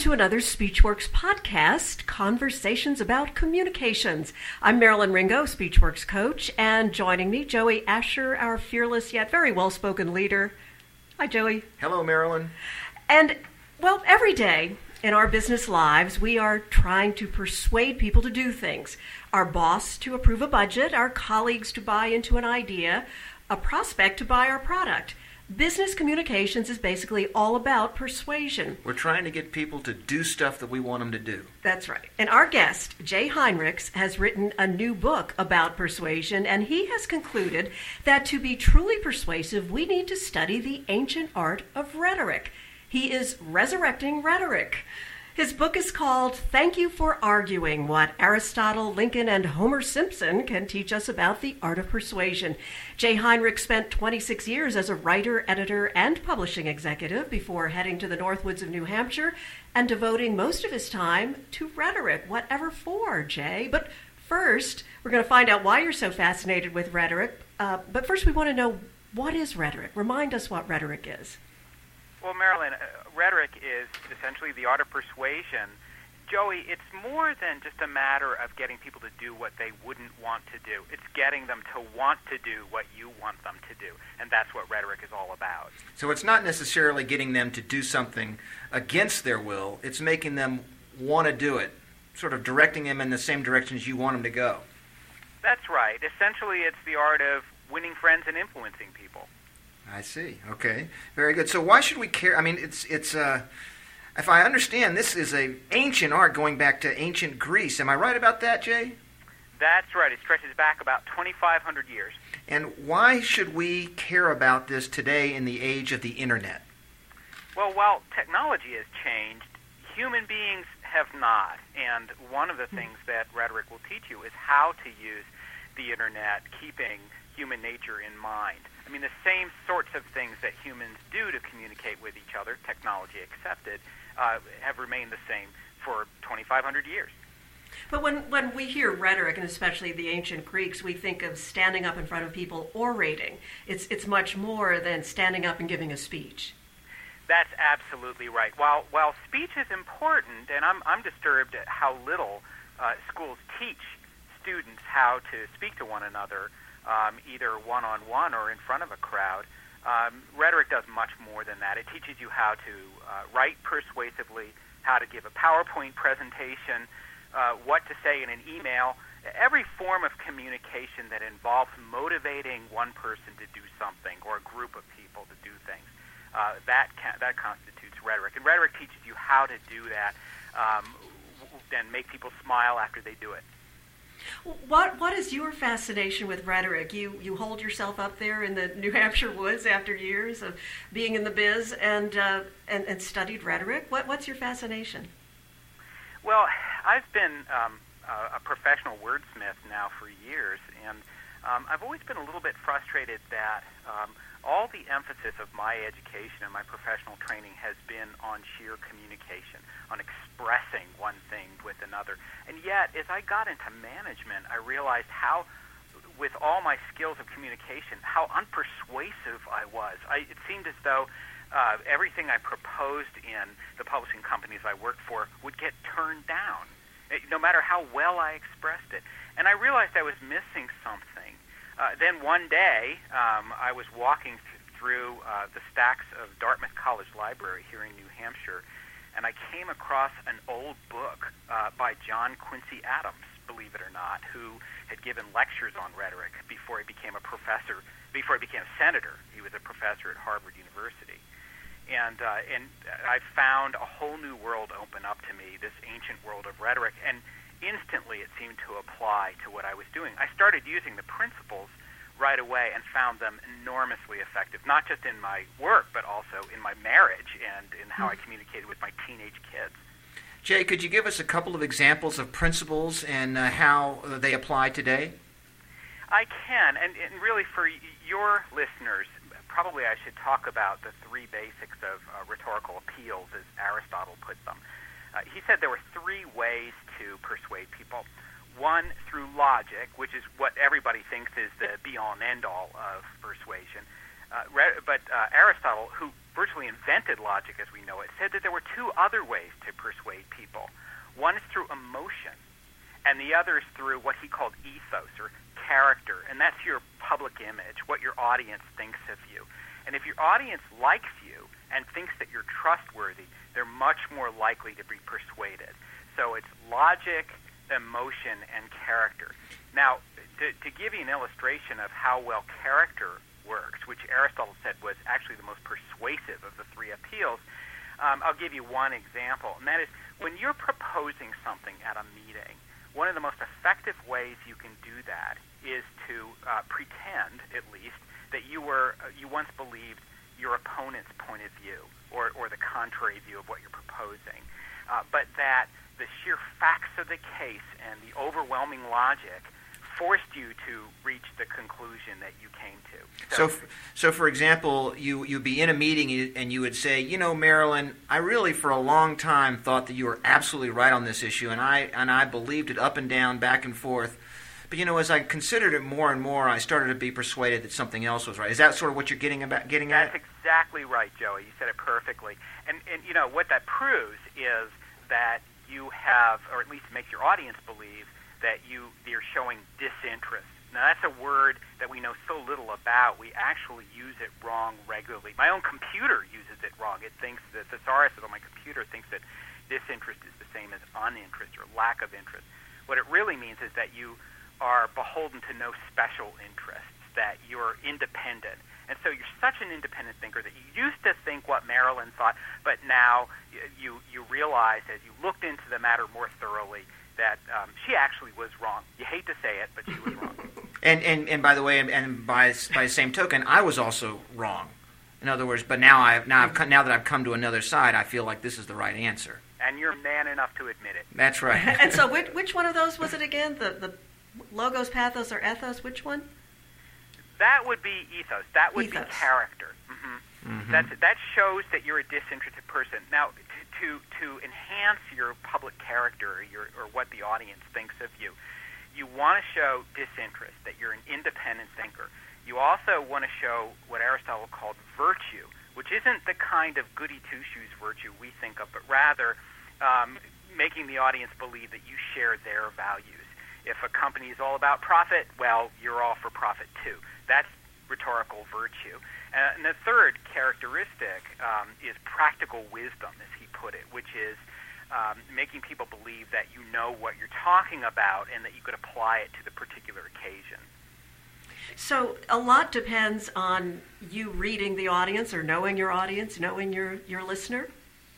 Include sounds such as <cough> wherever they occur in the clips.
Welcome to another SpeechWorks podcast, Conversations about Communications. I'm Marilyn Ringo, SpeechWorks coach, and joining me, Joey Asher, our fearless yet very well spoken leader. Hi, Joey. Hello, Marilyn. And, well, every day in our business lives, we are trying to persuade people to do things. Our boss to approve a budget, our colleagues to buy into an idea, a prospect to buy our product. Business communications is basically all about persuasion. We're trying to get people to do stuff that we want them to do. That's right. And our guest, Jay Heinrichs, has written a new book about persuasion, and he has concluded that to be truly persuasive, we need to study the ancient art of rhetoric. He is resurrecting rhetoric. His book is called Thank You for Arguing What Aristotle, Lincoln, and Homer Simpson Can Teach Us About the Art of Persuasion. Jay Heinrichs spent 26 years as a writer, editor, and publishing executive before heading to the Northwoods of New Hampshire and devoting most of his time to rhetoric. Whatever for, Jay? But first, we're going to find out why you're so fascinated with rhetoric. Uh, but first, we want to know what is rhetoric? Remind us what rhetoric is. Well, Marilyn, uh, rhetoric is essentially the art of persuasion. Joey, it's more than just a matter of getting people to do what they wouldn't want to do. It's getting them to want to do what you want them to do. And that's what rhetoric is all about. So it's not necessarily getting them to do something against their will, it's making them want to do it, sort of directing them in the same direction as you want them to go. That's right. Essentially, it's the art of winning friends and influencing people. I see. Okay, very good. So why should we care? I mean, it's it's. Uh, if I understand, this is a ancient art going back to ancient Greece. Am I right about that, Jay? That's right. It stretches back about 2,500 years. And why should we care about this today in the age of the internet? Well, while technology has changed, human beings have not. And one of the things that rhetoric will teach you is how to use the internet, keeping human nature in mind. I mean, the same sorts of things that humans do to communicate with each other, technology accepted, uh, have remained the same for 2,500 years. But when, when we hear rhetoric, and especially the ancient Greeks, we think of standing up in front of people orating. It's, it's much more than standing up and giving a speech. That's absolutely right. While, while speech is important, and I'm, I'm disturbed at how little uh, schools teach students how to speak to one another, um, either one on one or in front of a crowd. Um, rhetoric does much more than that. It teaches you how to uh, write persuasively, how to give a PowerPoint presentation, uh, what to say in an email. Every form of communication that involves motivating one person to do something or a group of people to do things, uh, that that constitutes rhetoric. And rhetoric teaches you how to do that um, and make people smile after they do it. What what is your fascination with rhetoric? You you hold yourself up there in the <laughs> New Hampshire woods after years of being in the biz and uh, and, and studied rhetoric. What what's your fascination? Well, I've been um, a professional wordsmith now for years, and um, I've always been a little bit frustrated that um, all the emphasis of my education and my professional training has been on sheer communication, on expressing one thing with another. And yet, as I got into management, I realized how, with all my skills of communication, how unpersuasive I was. I, it seemed as though uh, everything I proposed in the publishing companies I worked for would get turned down, no matter how well I expressed it. And I realized I was missing something. Uh, then one day, um, I was walking th- through uh, the stacks of Dartmouth College Library here in New Hampshire, and I came across an old book uh, by John Quincy Adams, believe it or not, who had given lectures on rhetoric before he became a professor, before he became a senator. He was a professor at Harvard University. And, uh, and I found a whole new world open up to me, this ancient world of rhetoric. And instantly it seemed to apply to what I was doing. I started using the principles right away and found them enormously effective, not just in my work, but also in my marriage and in how I communicated with my teenage kids. Jay, could you give us a couple of examples of principles and uh, how they apply today? I can, and, and really for your listeners, probably I should talk about the three basics of uh, rhetorical appeals, as Aristotle put them. Uh, he said there were three ways to persuade people. One, through logic, which is what everybody thinks is the be all and end all of persuasion. uh, re- but uh, Aristotle, who virtually invented logic as we know it, said that there were two other ways to persuade people. One is through emotion, and the other is through what he called ethos or character, and that's your public image, what your audience thinks of you. And if your audience likes you and thinks that you're trustworthy, they're much more likely to be persuaded. So it's logic, emotion, and character. Now, to, to give you an illustration of how well character works, which Aristotle said was actually the most persuasive of the three appeals, um, I'll give you one example, and that is when you're proposing something at a meeting, one of the most effective ways you can do that is to uh, pretend, at least, that you were uh, you once believed your opponent's point of view or, or the contrary view of what you're proposing, uh, but that the sheer facts of the case and the overwhelming logic forced you to reach the conclusion that you came to. So, so, so for example, you you'd be in a meeting and you would say, you know, Marilyn, I really for a long time thought that you were absolutely right on this issue, and I and I believed it up and down, back and forth. But you know, as I considered it more and more, I started to be persuaded that something else was right. Is that sort of what you're getting about getting That's at? That's exactly right, Joey. You said it perfectly. And and you know what that proves is that you have, or at least makes your audience believe that you you're showing disinterest. Now that's a word that we know so little about. We actually use it wrong regularly. My own computer uses it wrong. It thinks that the thesaurus on my computer thinks that disinterest is the same as uninterest or lack of interest. What it really means is that you are beholden to no special interests, that you're independent. And so you're such an independent thinker that you used to think what Marilyn thought, but now you, you realize as you looked into the matter more thoroughly that um, she actually was wrong. You hate to say it, but she was wrong. <laughs> and, and, and by the way, and by, by the same token, I was also wrong. In other words, but now I've now I've now that I've come to another side, I feel like this is the right answer. And you're man enough to admit it. That's right. <laughs> and so, which, <laughs> which one of those was it again? The the logos, pathos, or ethos? Which one? That would be ethos. That would ethos. be character. Mm-hmm. Mm-hmm. That's, that shows that you're a disinterested person. Now, to, to, enhance your public character or, your, or what the audience thinks of you, you want to show disinterest, that you're an independent thinker. You also want to show what Aristotle called virtue, which isn't the kind of goody two shoes virtue we think of, but rather um, making the audience believe that you share their values. If a company is all about profit, well, you're all for profit too. That's rhetorical virtue. Uh, and the third characteristic um, is practical wisdom, as put it, which is um, making people believe that you know what you're talking about and that you could apply it to the particular occasion. So a lot depends on you reading the audience or knowing your audience, knowing your, your listener.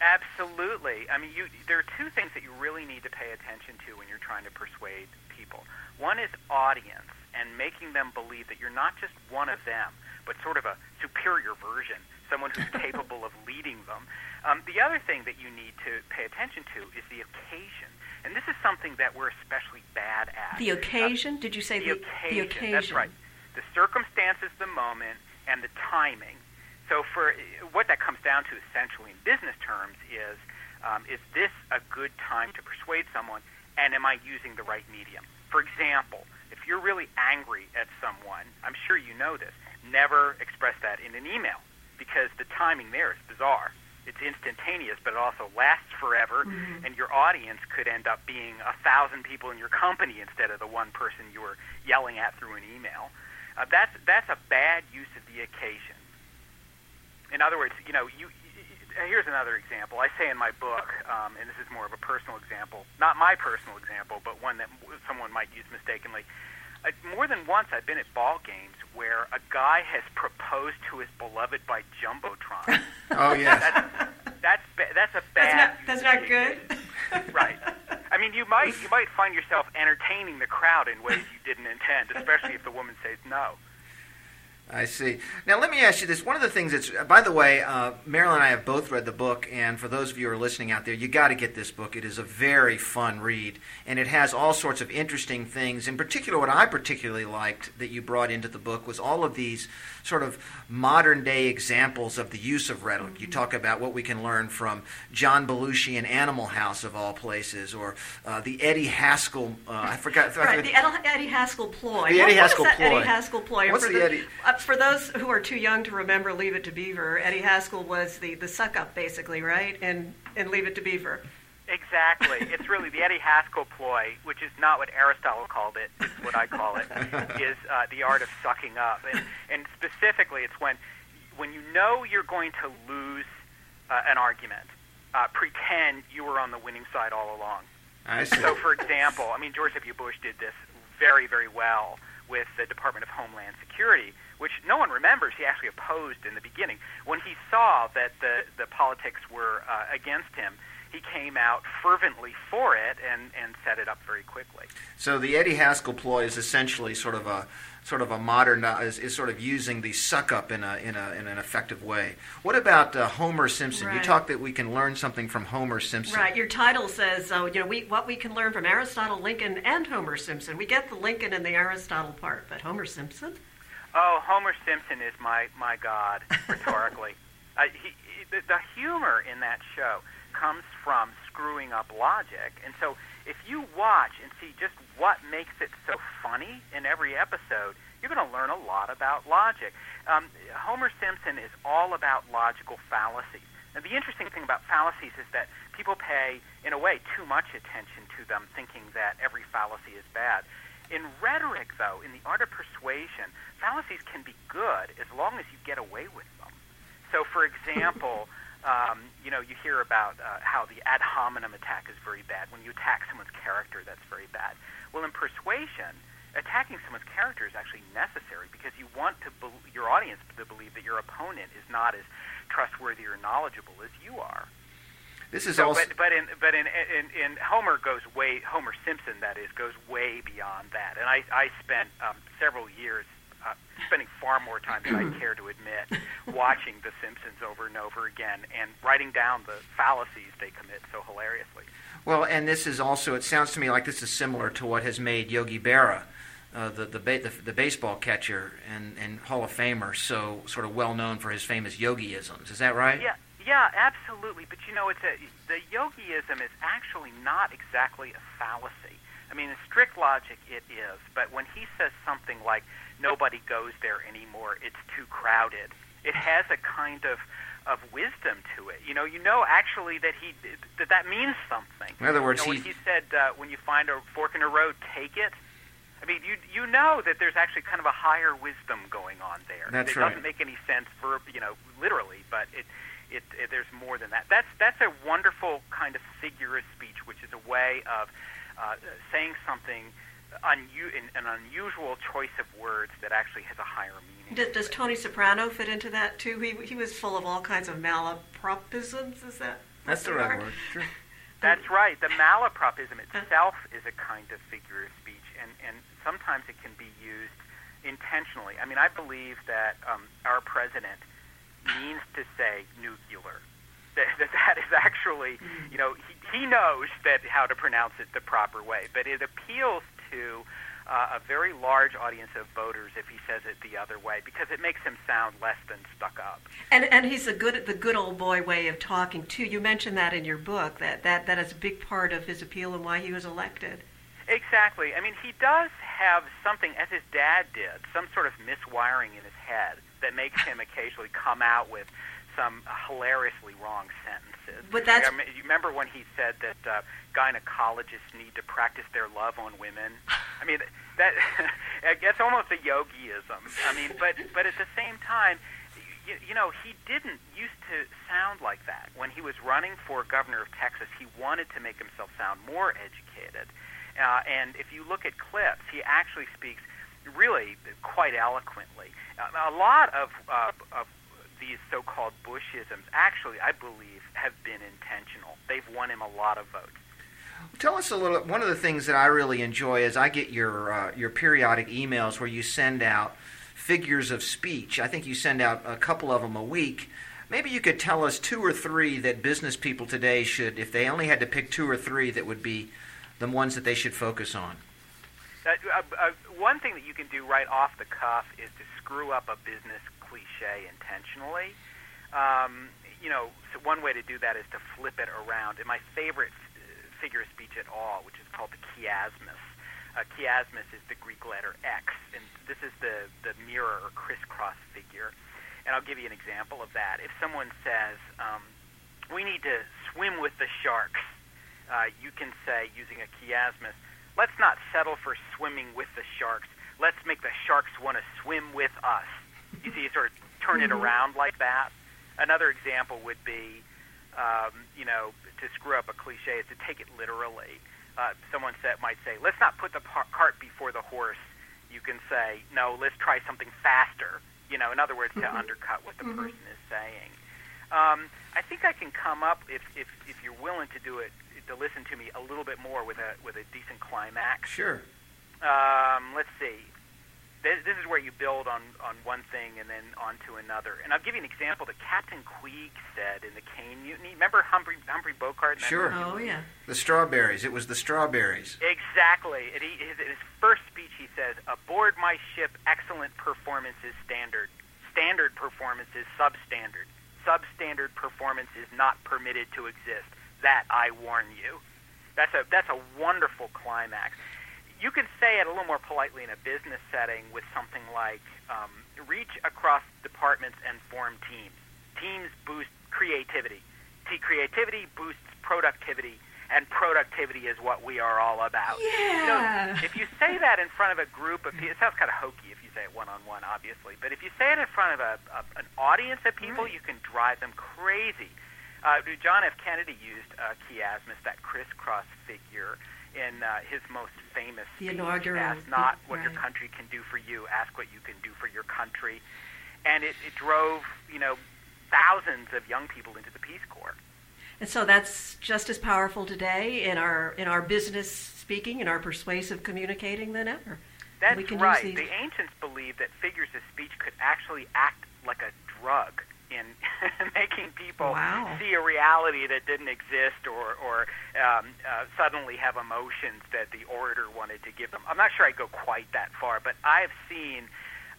Absolutely. I mean, you, there are two things that you really need to pay attention to when you're trying to persuade people. One is audience and making them believe that you're not just one of them, but sort of a superior version, someone who's capable of leading them. Um, the other thing that you need to pay attention to is the occasion. And this is something that we're especially bad at. The occasion? Uh, Did you say the, the, occasion? the occasion? That's right. The circumstances, the moment, and the timing. So for what that comes down to essentially in business terms is, um, is this a good time to persuade someone, and am I using the right medium? For example, if you're really angry at someone, I'm sure you know this, never express that in an email because the timing there is bizarre. It's instantaneous, but it also lasts forever, mm-hmm. and your audience could end up being a thousand people in your company instead of the one person you were yelling at through an email. Uh, that's that's a bad use of the occasion. In other words, you know, you, you here's another example. I say in my book, um, and this is more of a personal example, not my personal example, but one that someone might use mistakenly. Uh, more than once, I've been at ball games where a guy has proposed to his beloved by jumbotron. <laughs> oh yeah, That's that's, that's a bad. That's not, that's not good. <laughs> right. I mean, you might you might find yourself entertaining the crowd in ways you didn't intend, especially if the woman says no. I see. Now, let me ask you this. One of the things that's, by the way, uh, Marilyn and I have both read the book, and for those of you who are listening out there, you got to get this book. It is a very fun read, and it has all sorts of interesting things. In particular, what I particularly liked that you brought into the book was all of these sort of modern day examples of the use of rhetoric. You talk about what we can learn from John Belushi in Animal House, of all places, or uh, the Eddie Haskell. Uh, I forgot. Right, the Eddie Haskell ploy. The Eddie what, Haskell what is that ploy. Eddie Haskell ploy. What's for the, Eddie? For those who are too young to remember Leave It to Beaver, Eddie Haskell was the, the suck up, basically, right? And, and Leave It to Beaver. Exactly. it's really the Eddie Haskell ploy, which is not what Aristotle called it, it's what I call it, <laughs> is uh, the art of sucking up. And, and specifically, it's when, when you know you're going to lose uh, an argument, uh, pretend you were on the winning side all along. I see. So, for example, I mean, George W. Bush did this very, very well with the Department of Homeland Security, which no one remembers he actually opposed in the beginning. When he saw that the, the politics were uh, against him, he came out fervently for it and, and set it up very quickly. So the Eddie Haskell ploy is essentially sort of a sort of a modern uh, is, is sort of using the suck up in a in a in an effective way. What about uh, Homer Simpson? You talk that we can learn something from Homer Simpson. Right. Your title says, uh, you know, we, what we can learn from Aristotle, Lincoln, and Homer Simpson. We get the Lincoln and the Aristotle part, but Homer Simpson? Oh, Homer Simpson is my my god rhetorically. <laughs> uh, he, he, the, the humor in that show comes from screwing up logic, and so if you watch and see just what makes it so funny in every episode, you're going to learn a lot about logic. Um, Homer Simpson is all about logical fallacies. And the interesting thing about fallacies is that people pay, in a way, too much attention to them, thinking that every fallacy is bad. In rhetoric, though, in the art of persuasion, fallacies can be good as long as you get away with them. So, for <laughs> example, um, you know, you hear about uh, how the ad hominem attack is very bad. When you attack someone's character, that's very bad. Well, in persuasion, attacking someone's character is actually necessary because you want to bel your audience to believe that your opponent is not as trustworthy or knowledgeable as you are. This is So, also but but in but in, in in Homer goes way Homer Simpson that is goes way beyond that, and I I spent um, several years uh, spending far more time than I <clears throat> care to admit watching The Simpsons over and over again and writing down the fallacies they commit so hilariously. well, and this is also. It sounds to me like this is similar to what has made Yogi Berra. Uh, the, the, ba- the the baseball catcher and, and Hall of Famer, so sort of well known for his famous yogiisms. Is that right? Yeah, yeah, absolutely. But you know, it's a the yogiism is actually not exactly a fallacy. I mean, in strict logic, it is. But when he says something like "nobody goes there anymore; it's too crowded," it has a kind of of wisdom to it. You know, you know actually that he that that means something. In other words, you know, when he- he said, uh, "When you find a fork in the road, take it." I mean, you you know that there's actually kind of a higher wisdom going on there. That's it right. doesn't make any sense verb, you know, literally, but it, it, it there's more than that. That's that's a wonderful kind of figure of speech, which is a way of uh, saying something unu- in an unusual choice of words that actually has a higher meaning. Does, does. Tony Soprano fit into that too? He, he was full of all kinds of malapropisms. Is that That's the right word. Sure. <laughs> That's right. The malapropism itself is a kind of figure of speech, and, and sometimes it can be used intentionally. I mean, I believe that um, our president means to say nuclear. That, that that is actually, you know, he, he knows that how to pronounce it the proper way, but it appeals to uh, a very large audience of voters if he says it the other way because it makes him sound less than stuck up. And and he's a good the good old boy way of talking too. You mentioned that in your book that that that is a big part of his appeal and why he was elected. Exactly. I mean, he does have something, as his dad did, some sort of miswiring in his head that makes him occasionally come out with some hilariously wrong sentences. But that's- I mean, you remember when he said that uh, gynecologists need to practice their love on women? I mean, that <laughs> that's almost a yogiism. I mean, but but at the same time, you, you know, he didn't used to sound like that. When he was running for governor of Texas, he wanted to make himself sound more educated. Uh, and if you look at clips, he actually speaks really quite eloquently. Uh, a lot of, uh, of these so-called Bushisms actually, I believe, have been intentional. They've won him a lot of votes. Tell us a little. One of the things that I really enjoy is I get your uh, your periodic emails where you send out figures of speech. I think you send out a couple of them a week. Maybe you could tell us two or three that business people today should, if they only had to pick two or three, that would be the ones that they should focus on. Uh, uh, uh, one thing that you can do right off the cuff is to screw up a business cliche intentionally. Um, you know, so one way to do that is to flip it around. And my favorite uh, figure of speech at all, which is called the chiasmus, Uh, chiasmus is the Greek letter X, and this is the, the mirror or crisscross figure. And I'll give you an example of that. If someone says, um, we need to swim with the sharks, uh, you can say, using a chiasmus, let's not settle for swimming with the sharks. Let's make the sharks want to swim with us. You see, you sort of turn it Mhm. around like that. Another example would be, um, you know, to screw up a cliche is to take it literally. Uh, someone said, might say, let's not put the par- cart before the horse. You can say, no, let's try something faster. You know, in other words, to Mhm. undercut what the Mhm. person is saying. Um, I think I can come up if, if if you're willing to do it to listen to me a little bit more with a with a decent climax. Sure. Um, let's see. This, this is where you build on, on one thing and then onto another. And I'll give you an example that Captain Queeg said in the Caine Mutiny. Remember Humphrey Humphrey Bogart? Sure. Oh, yeah. The strawberries. It was the strawberries. Exactly. And he, his, his first speech, he says, "Aboard my ship, excellent performance is standard. Standard performance is substandard. Substandard performance is not permitted to exist. That I warn you." That's a that's a wonderful climax. You can say it a little more politely in a business setting with something like, um, "Reach across departments and form teams. Teams boost creativity. T- creativity boosts productivity." And productivity is what we are all about. Yeah. if you say that in front of a group of people, it sounds kind of hokey if you say it one on one, obviously. But if you say it in front of a, a an audience of people, Right. you can drive them crazy. Uh, John F. Kennedy used uh, chiasmus, that crisscross figure, in uh, his most famous The speech. inaugural, Ask not what your country can do for you. Ask what you can do for your country. And it, it drove, you know, thousands of young people into the Peace Corps. And so that's just as powerful today in our in our business speaking, in our persuasive communicating than ever. That's We can use right. The ancients believed that figures of speech could actually act like a drug in <laughs> making people Wow. see a reality that didn't exist or, or um, uh, suddenly have emotions that the orator wanted to give them. I'm not sure I go quite that far, but I've seen.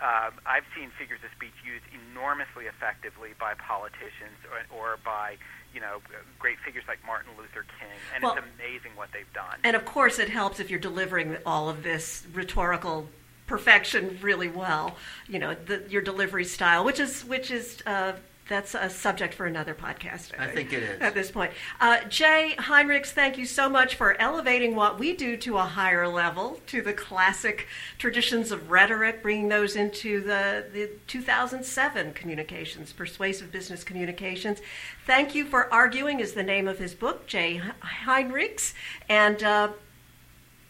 Uh, I've seen figures of speech used enormously effectively by politicians or, or by, you know, great figures like Martin Luther King, and Well- it's amazing what they've done. And of course, it helps if you're delivering all of this rhetorical perfection really well. You know, the, your delivery style, which is which is uh, that's a subject for another podcast. I think it is. at this point. Uh, Jay Heinrichs, thank you so much for elevating what we do to a higher level, to the classic traditions of rhetoric, bringing those into the, the 2007 communications, persuasive business communications. Thank you for arguing is the name of his book, Jay Heinrichs, and uh,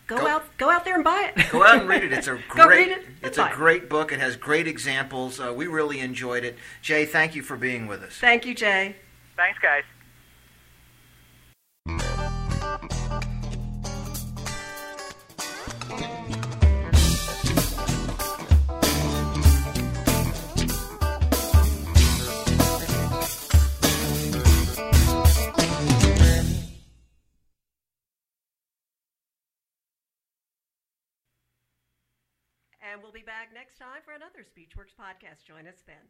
go, Go- out go out there and buy it. Go out and read it. It's a <laughs> Go great. read it. It's a great book. It has great examples. Uh, we really enjoyed it. Jay, thank you for being with us. Thank you, Jay. Thanks, guys. And we'll be back next time for another Speechworks podcast. Join us then.